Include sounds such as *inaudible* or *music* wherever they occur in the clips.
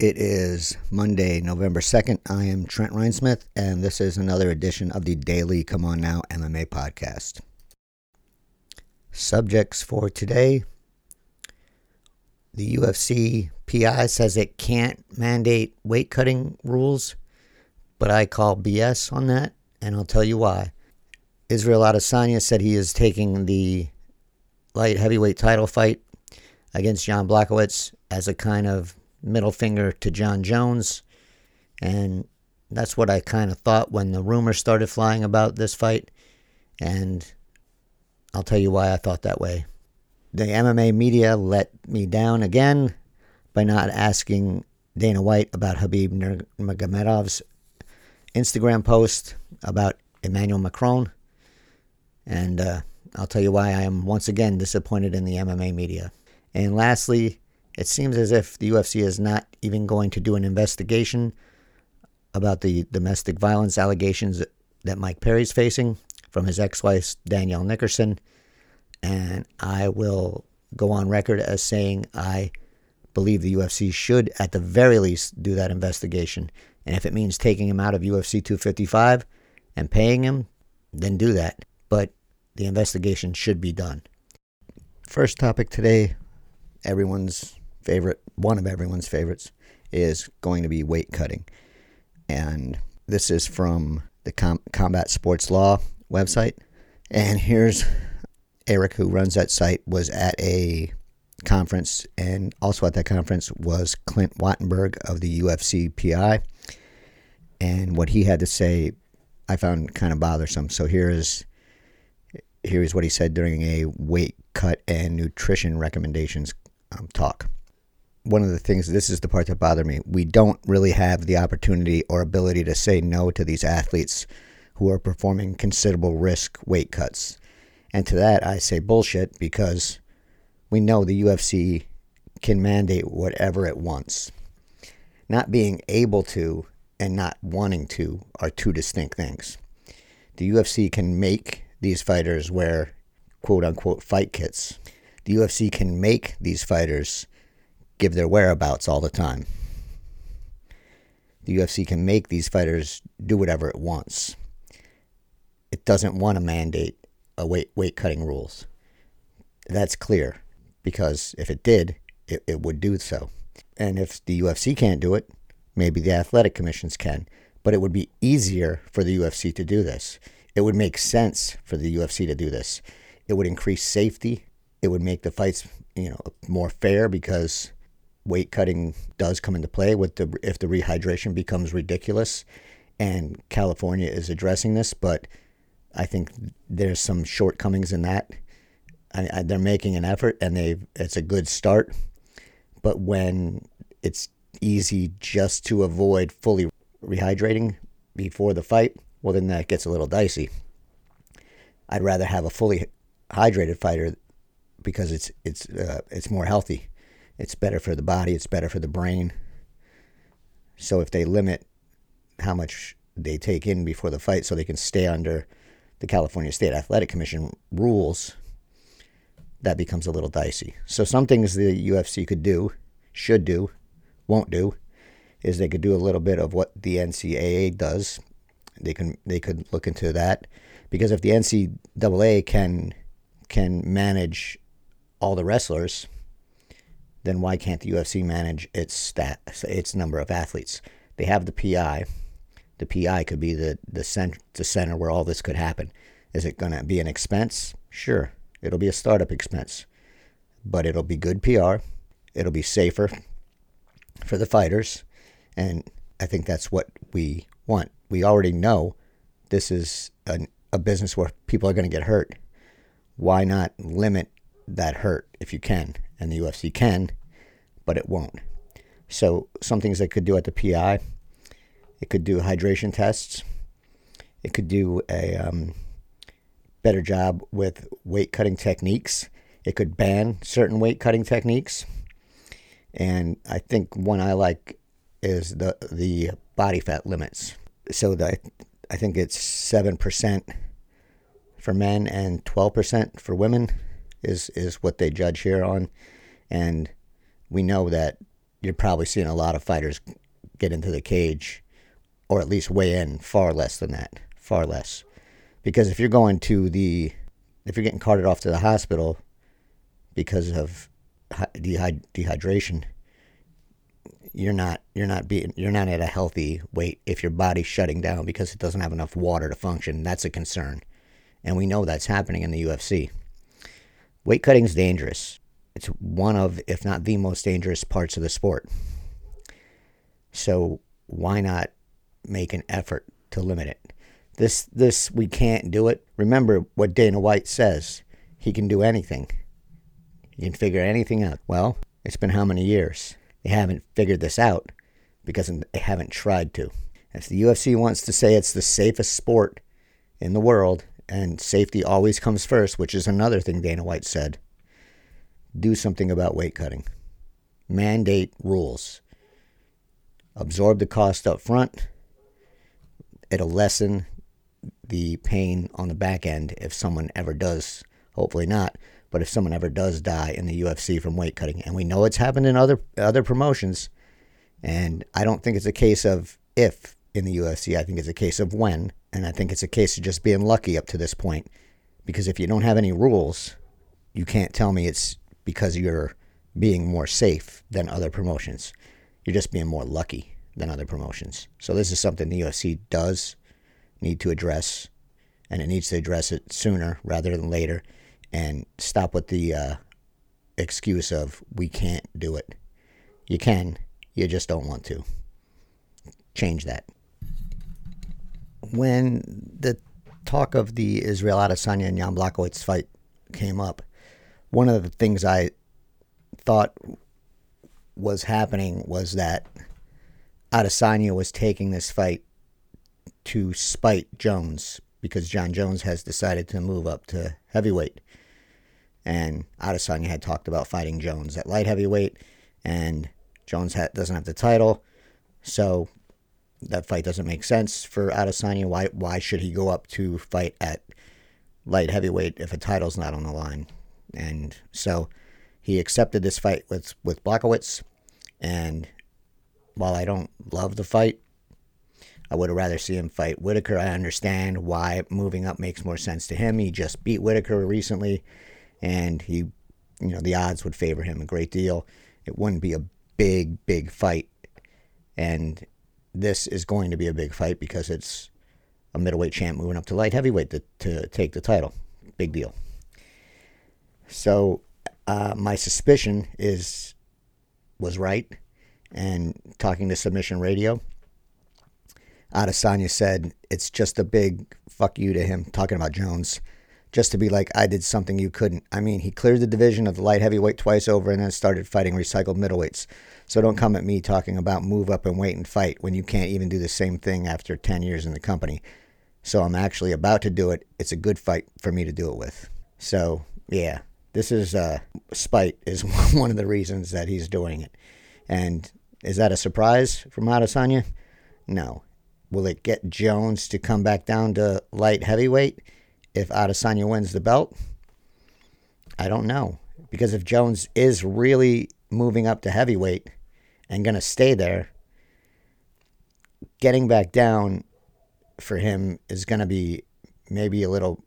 It is Monday, November 2nd. I am Trent Reinsmith, and this is another edition of the Daily Come On Now MMA podcast. Subjects for today the UFC PI says it can't mandate weight cutting rules, but I call BS on that, and I'll tell you why. Israel Adesanya said he is taking the light heavyweight title fight against Jan Blachowicz as a kind of middle finger to Jon Jones. And that's what I kind of thought when the rumors started flying about this fight. And I'll tell you why I thought that way. The MMA media let me down again by not asking Dana White about Khabib Nurmagomedov's Instagram post about Emmanuel Macron. And uh, I'll tell you why I am once again disappointed in the MMA media. And lastly, it seems as if the UFC is not even going to do an investigation about the domestic violence allegations that Mike Perry's facing from his ex wife, Danielle Nickerson. And I will go on record as saying I believe the UFC should, at the very least, do that investigation. And if it means taking him out of UFC 255 and paying him, then do that. But the investigation should be done. First topic today everyone's favorite, one of everyone's favorites, is going to be weight cutting. And this is from the Com- Combat Sports Law website. And here's Eric, who runs that site, was at a conference, and also at that conference was Clint Wattenberg of the UFC PI. And what he had to say, I found kind of bothersome. So here is here is what he said during a weight cut and nutrition recommendations um, talk. One of the things, this is the part that bothered me, we don't really have the opportunity or ability to say no to these athletes who are performing considerable risk weight cuts. And to that, I say bullshit because we know the UFC can mandate whatever it wants. Not being able to and not wanting to are two distinct things. The UFC can make these fighters wear quote unquote fight kits the UFC can make these fighters give their whereabouts all the time. The UFC can make these fighters do whatever it wants. It doesn't want to mandate a weight weight cutting rules. That's clear because if it did, it, it would do so. And if the UFC can't do it, maybe the athletic commissions can. But it would be easier for the UFC to do this. It would make sense for the UFC to do this. It would increase safety it would make the fights, you know, more fair because weight cutting does come into play with the if the rehydration becomes ridiculous, and California is addressing this, but I think there's some shortcomings in that. I, I, they're making an effort, and they it's a good start, but when it's easy just to avoid fully rehydrating before the fight, well, then that gets a little dicey. I'd rather have a fully hydrated fighter because it's it's uh, it's more healthy. It's better for the body. It's better for the brain. So if they limit how much they take in before the fight, so they can stay under the California State Athletic Commission rules, that becomes a little dicey. So some things the UFC could do, should do, won't do, is they could do a little bit of what the NCAA does. They can they could look into that because if the NCAA can can manage all the wrestlers, then why can't the UFC manage its stat, its number of athletes? They have the PI. The PI could be the the center, the center where all this could happen. Is it going to be an expense? Sure, it'll be a startup expense, but it'll be good PR. It'll be safer for the fighters, and I think that's what we want. We already know this is an, a business where people are going to get hurt. Why not limit that hurt if you can, and the UFC can, but it won't. So some things they could do at the PI, it could do hydration tests, it could do a um, better job with weight cutting techniques. It could ban certain weight cutting techniques, and I think one I like is the the body fat limits. So the I think it's seven percent for men and twelve percent for women is is what they judge here on, and we know that you're probably seeing a lot of fighters get into the cage or at least weigh in far less than that, far less. Because if you're going to the, if you're getting carted off to the hospital because of dehyd- dehydration, you're not you're not being you're not at a healthy weight if your body's shutting down because it doesn't have enough water to function. That's a concern, and we know that's happening in the UFC. Weight cutting is dangerous. It's one of, if not the most dangerous parts of the sport. So why not make an effort to limit it? This this we can't do it. Remember what Dana White says. He can do anything. He can figure anything out. Well, it's been how many years? They haven't figured this out because they haven't tried to. If the UFC wants to say it's the safest sport in the world and safety always comes first, which is another thing Dana White said, do something about weight cutting. Mandate rules. Absorb the cost up front. It'll lessen the pain on the back end if someone ever does, hopefully not, but if someone ever does die in the UFC from weight cutting, and we know it's happened in other other promotions, and I don't think it's a case of if in the UFC. I think it's a case of when, and I think it's a case of just being lucky up to this point. Because if you don't have any rules, you can't tell me it's because you're being more safe than other promotions. You're just being more lucky than other promotions. So this is something the UFC does need to address, and it needs to address it sooner rather than later and stop with the uh, excuse of we can't do it. You can, you just don't want to. Change that. When the talk of the Israel Adesanya and Jan Blachowicz fight came up, one of the things I thought was happening was that Adesanya was taking this fight to spite Jones because Jon Jones has decided to move up to heavyweight. And Adesanya had talked about fighting Jones at light heavyweight, and Jones ha- doesn't have the title, so that fight doesn't make sense for Adesanya. Why why should he go up to fight at light heavyweight if a title's not on the line? And so he accepted this fight with with Blachowicz, and while I don't love the fight, I would have rather see him fight Whittaker. I understand why moving up makes more sense to him. He just beat Whittaker recently and he, you know, the odds would favor him a great deal. It wouldn't be a big, big fight, and this is going to be a big fight because it's a middleweight champ moving up to light heavyweight to, to take the title. Big deal. So uh, my suspicion is was right, and talking to Submission Radio, Adesanya said it's just a big fuck you to him talking about Jones just to be like, I did something you couldn't. I mean, he cleared the division of the light heavyweight twice over and then started fighting recycled middleweights. So don't come at me talking about move up and wait and fight when you can't even do the same thing after 10 years in the company. So I'm actually about to do it. It's a good fight for me to do it with. So, yeah, this is uh, spite is *laughs* one of the reasons that he's doing it. And is that a surprise from Adesanya? No. Will it get Jones to come back down to light heavyweight? If Adesanya wins the belt? I don't know. Because if Jones is really moving up to heavyweight and going to stay there, getting back down for him is going to be maybe a little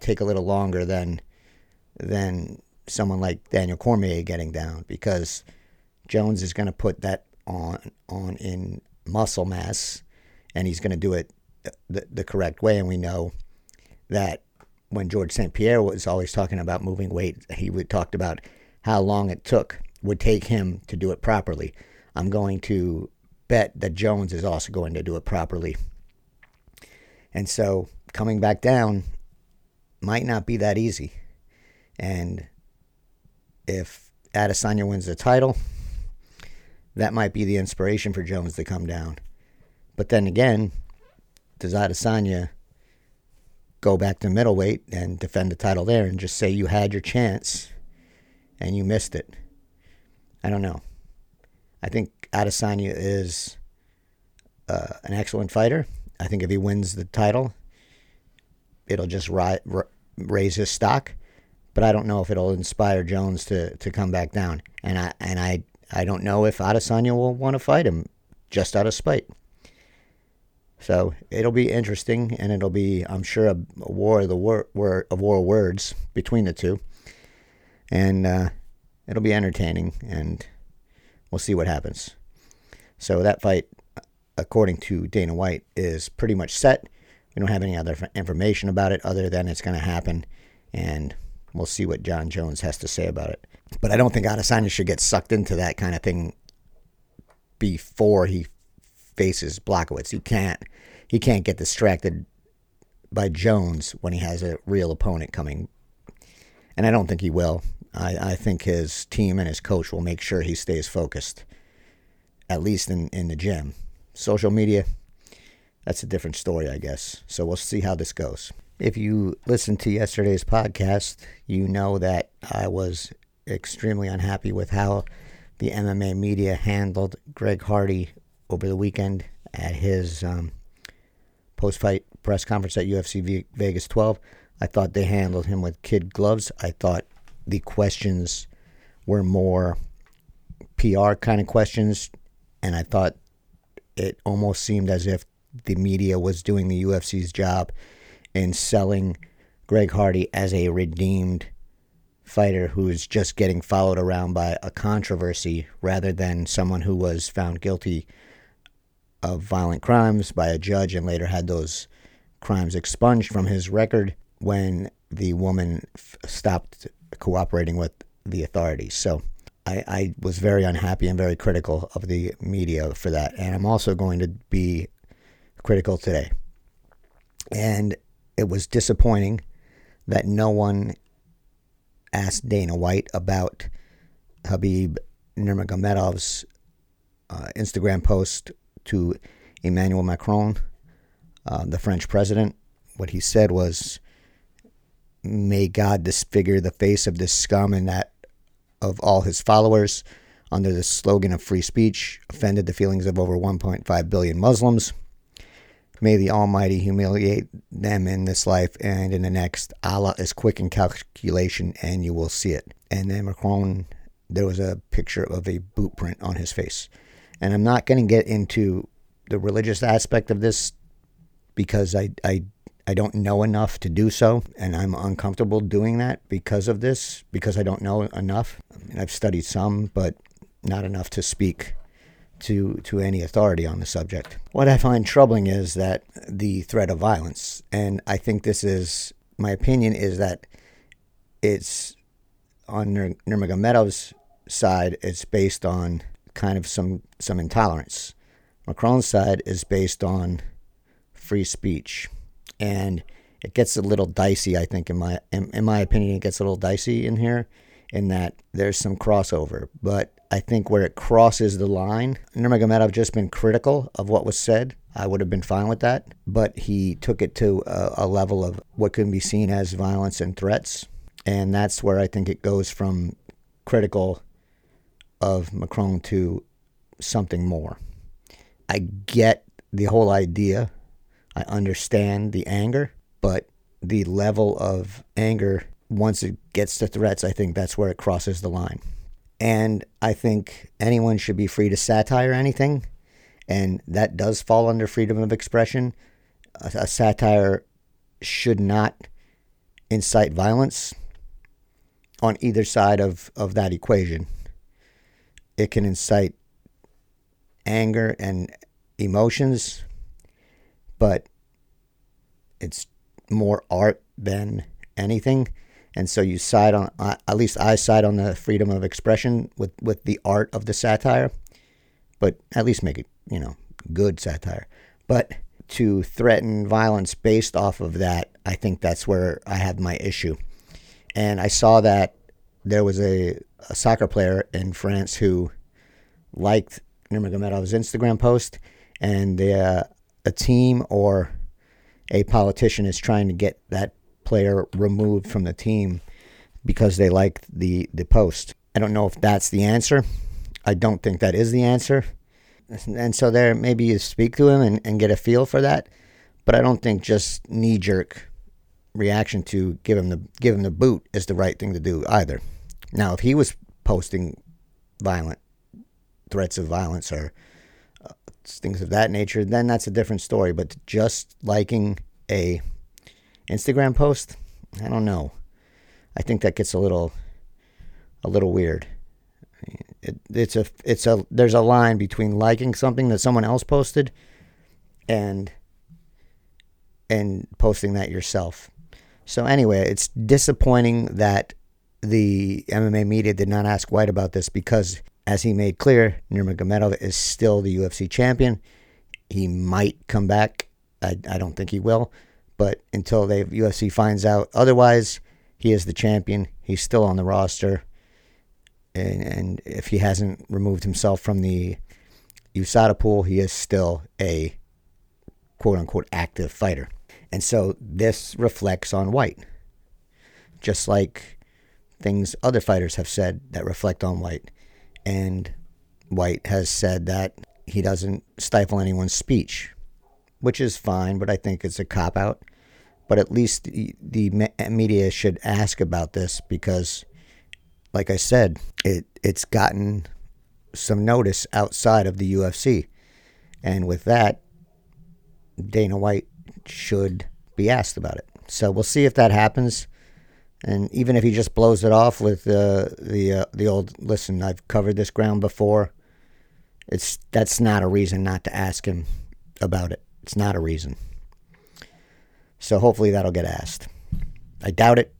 take a little longer than than someone like Daniel Cormier getting down because Jones is going to put that on on in muscle mass and he's going to do it the, the correct way and we know that when George St. Pierre was always talking about moving weight, he would talked about how long it took would take him to do it properly. I'm going to bet that Jones is also going to do it properly. And so coming back down might not be that easy. And if Adesanya wins the title, that might be the inspiration for Jones to come down. But then again, does Adesanya go back to middleweight and defend the title there and just say you had your chance and you missed it. I don't know. I think Adesanya is uh, an excellent fighter. I think if he wins the title, it'll just ri- r- raise his stock. But I don't know if it'll inspire Jones to, to come back down. And I and I I don't know if Adesanya will want to fight him just out of spite. So it'll be interesting, and it'll be, I'm sure, a, a war of the wor-, wor- a war of words between the two, and uh, it'll be entertaining, and we'll see what happens. So that fight, according to Dana White, is pretty much set. We don't have any other information about it other than it's going to happen, and we'll see what Jon Jones has to say about it. But I don't think Adesanya should get sucked into that kind of thing before he faces Blachowicz. He can't he can't get distracted by Jones when he has a real opponent coming. And I don't think he will. I, I think his team and his coach will make sure he stays focused, at least in, in the gym. Social media, that's a different story, I guess. So we'll see how this goes. If you listened to yesterday's podcast, you know that I was extremely unhappy with how the MMA media handled Greg Hardy over the weekend at his um, post fight press conference at UFC Vegas 12. I thought they handled him with kid gloves. I thought the questions were more PR kind of questions, and I thought it almost seemed as if the media was doing the UFC's job in selling Greg Hardy as a redeemed fighter who's just getting followed around by a controversy rather than someone who was found guilty of violent crimes by a judge and later had those crimes expunged from his record when the woman f- stopped cooperating with the authorities. So I, I was very unhappy and very critical of the media for that. And I'm also going to be critical today. And it was disappointing that no one asked Dana White about Khabib Nurmagomedov's uh, Instagram post to Emmanuel Macron, uh, the French president. What he said was, "May God disfigure the face of this scum and that of all his followers." Under the slogan of free speech, offended the feelings of over 1.5 billion Muslims. May the Almighty humiliate them in this life and in the next. Allah is quick in calculation, and you will see it. And then Macron, there was a picture of a boot print on his face. And I'm not going to get into the religious aspect of this because I, I, I don't know enough to do so, and I'm uncomfortable doing that because of this, because I don't know enough. I mean, I've studied some, but not enough to speak to to any authority on the subject. What I find troubling is that the threat of violence, and I think this is my opinion is that it's on Nur- Nurmagomedov's side. It's based on kind of some some intolerance. Macron's side is based on free speech, and it gets a little dicey. I think in my in, in my opinion, it gets a little dicey in here, in that there's some crossover, but I think where it crosses the line, Nurmagomedov just been critical of what was said. I would have been fine with that, but he took it to a, a level of what can be seen as violence and threats, and that's where I think it goes from critical of Macron to something more. I get the whole idea. I understand the anger, but the level of anger once it gets to threats, I think that's where it crosses the line. And I think anyone should be free to satire anything. And that does fall under freedom of expression. A, a satire should not incite violence on either side of, of that equation. It can incite anger and emotions, but it's more art than anything and so you side on at least I side on the freedom of expression with with the art of the satire, but at least make it you know good satire. But to threaten violence based off of that, I think that's where I have my issue. And I saw that there was a, a soccer player in France who liked Nurmagomedov's Instagram post, and uh, a team or a politician is trying to get that player removed from the team because they like the, the post. I don't know if that's the answer. I don't think that is the answer. And so there, maybe you speak to him and, and get a feel for that. But I don't think just knee jerk reaction to give him the give him the boot is the right thing to do either. Now, if he was posting violent threats of violence or uh, things of that nature, then that's a different story. But just liking a Instagram post, I don't know. I think that gets a little a little weird. It, it's a it's a there's a line between liking something that someone else posted and and posting that yourself. So anyway, it's disappointing that the MMA media did not ask White about this because, as he made clear, Nurmagomedov is still the UFC champion. He might come back. I, I don't think he will, but until the UFC finds out otherwise, he is the champion. He's still on the roster, and, and if he hasn't removed himself from the USADA pool, he is still a quote unquote active fighter. And so this reflects on White, Just like things other fighters have said that reflect on White. And White has said that he doesn't stifle anyone's speech, which is fine, but I think it's a cop out. But at least the, the media should ask about this because, like I said, it it's gotten some notice outside of the UFC. And with that, Dana White should be asked about it. So we'll see if that happens. And even if he just blows it off with uh, the uh, the old listen, I've covered this ground before. It's that's not a reason not to ask him about it. It's not a reason. So hopefully that'll get asked. I doubt it,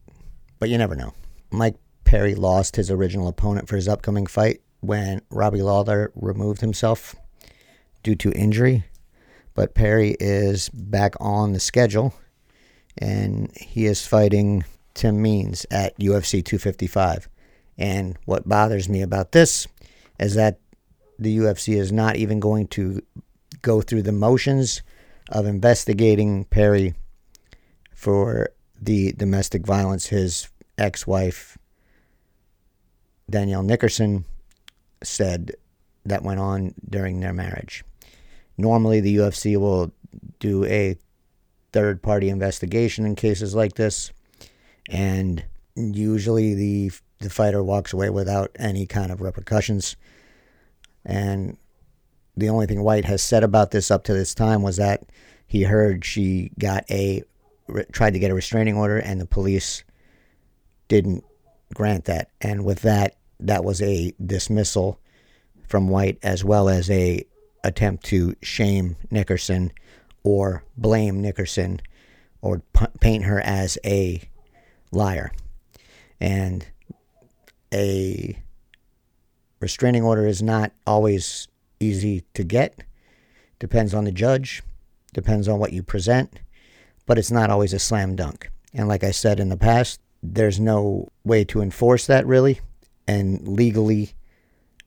but you never know. Mike Perry lost his original opponent for his upcoming fight when Robbie Lawler removed himself due to injury but Perry is back on the schedule, and he is fighting Tim Means at UFC 255. And what bothers me about this is that the UFC is not even going to go through the motions of investigating Perry for the domestic violence his ex wife, Danielle Nickerson, said that went on during their marriage. Normally, the UFC will do a third party investigation in cases like this, and usually the the fighter walks away without any kind of repercussions. And the only thing White has said about this up to this time was that he heard she got a tried to get a restraining order and the police didn't grant that. And with that, that was a dismissal from White as well as a attempt to shame Nickerson or blame Nickerson or p- paint her as a liar. And a restraining order is not always easy to get. Depends on the judge, depends on what you present, but it's not always a slam dunk. And like I said in the past, there's no way to enforce that really. And legally,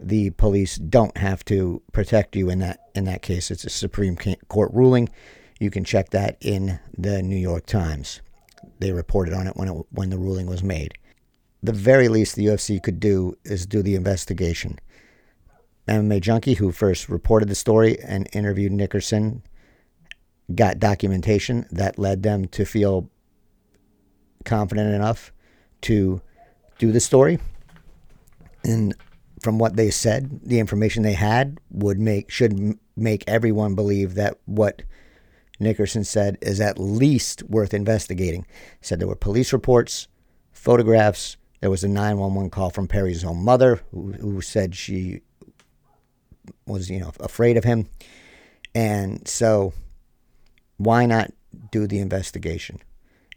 the police don't have to protect you in that in that case. It's a Supreme Court ruling. You can check that in the New York Times. They reported on it when it, when the ruling was made. The very least the UFC could do is do the investigation. MMA Junkie, who first reported the story and interviewed Nickerson, got documentation that led them to feel confident enough to do the story. And from what they said, the information they had would make should make everyone believe that what Nickerson said is at least worth investigating. Said there were police reports, photographs. There was a 911 call from Perry's own mother, who, who said she was, you know, afraid of him. And so, why not do the investigation?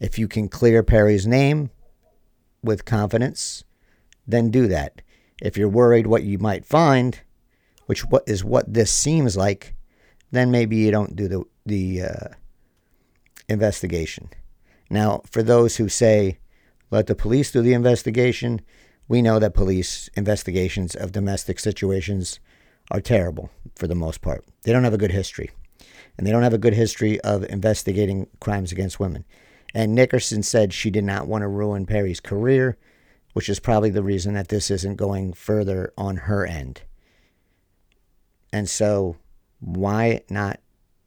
If you can clear Perry's name with confidence, then do that. If you're worried what you might find, which what is what this seems like, then maybe you don't do the the uh, investigation. Now, for those who say, let the police do the investigation, we know that police investigations of domestic situations are terrible for the most part. They don't have a good history. And they don't have a good history of investigating crimes against women. And Nickerson said she did not want to ruin Perry's career which is probably the reason that this isn't going further on her end. And so, why not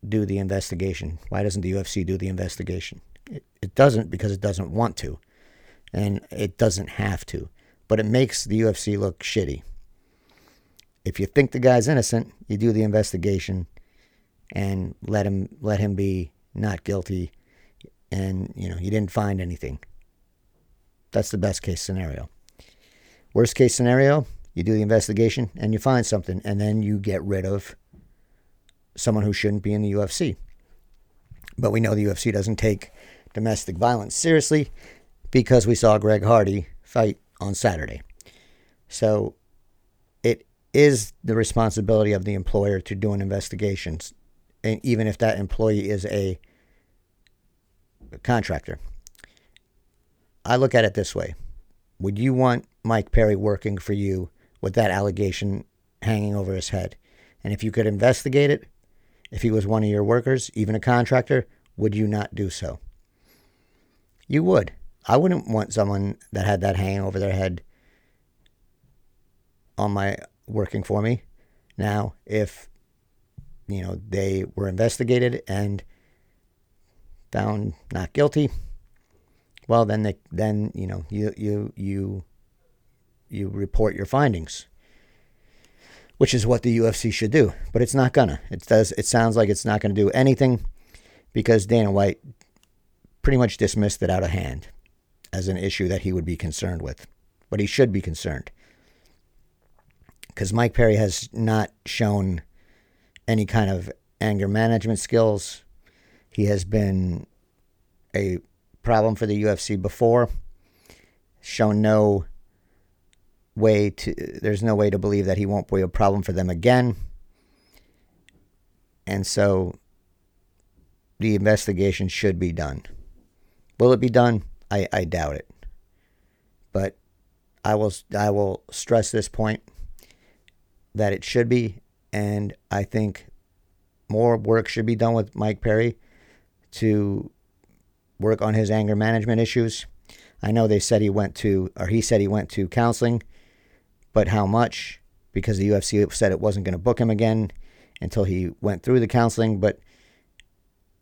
do the investigation? Why doesn't the UFC do the investigation? It, it doesn't because it doesn't want to, and it doesn't have to, but it makes the UFC look shitty. if you think the guy's innocent, you do the investigation and let him let him be not guilty and you know, you didn't find anything. That's the best case scenario. Worst case scenario, you do the investigation and you find something and then you get rid of someone who shouldn't be in the UFC. But we know the UFC doesn't take domestic violence seriously because we saw Greg Hardy fight on Saturday. So it is the responsibility of the employer to do an investigation, and even if that employee is a contractor. I look at it this way Would you want Mike Perry working for you with that allegation hanging over his head? And if you could investigate it, if he was one of your workers, even a contractor, would you not do so? You would. I wouldn't want someone that had that hanging over their head on my working for me. Now, if you know they were investigated and found not guilty, well then they then you know you you you you report your findings which is what the UFC should do but it's not gonna. It does it sounds like it's not going to do anything because Dana White pretty much dismissed it out of hand as an issue that he would be concerned with but he should be concerned. Because Mike Perry has not shown any kind of anger management skills. He has been a problem for the UFC before, shown no way to, there's no way to believe that he won't be a problem for them again. And so the investigation should be done. Will it be done? I, I doubt it. But I will I will stress this point that it should be, and I think more work should be done with Mike Perry to work on his anger management issues. I know they said he went to, or he said he went to counseling, but how much? Because the UFC said it wasn't going to book him again until he went through the counseling. But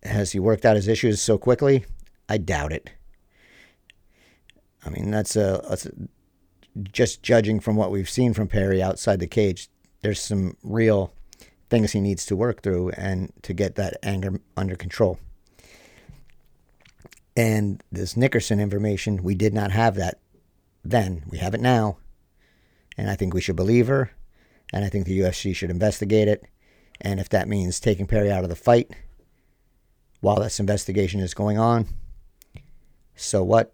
has he worked out his issues so quickly? I doubt it. I mean, that's a, that's a just judging from what we've seen from Perry outside the cage. There's some real things he needs to work through and to get that anger under control. And this Nickerson information, we did not have that then. We have it now. And I think we should believe her. And I think the UFC should investigate it. And if that means taking Perry out of the fight while this investigation is going on, so what?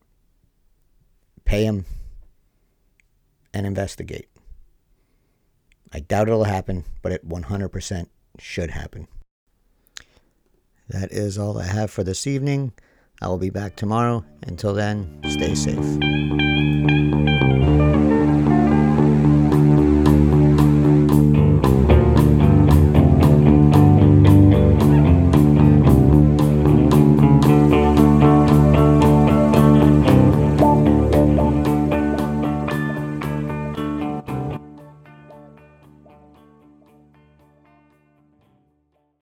Pay him and investigate. I doubt it'll happen, but it 100% should happen. That is all I have for this evening. I will be back tomorrow. Until then, stay safe.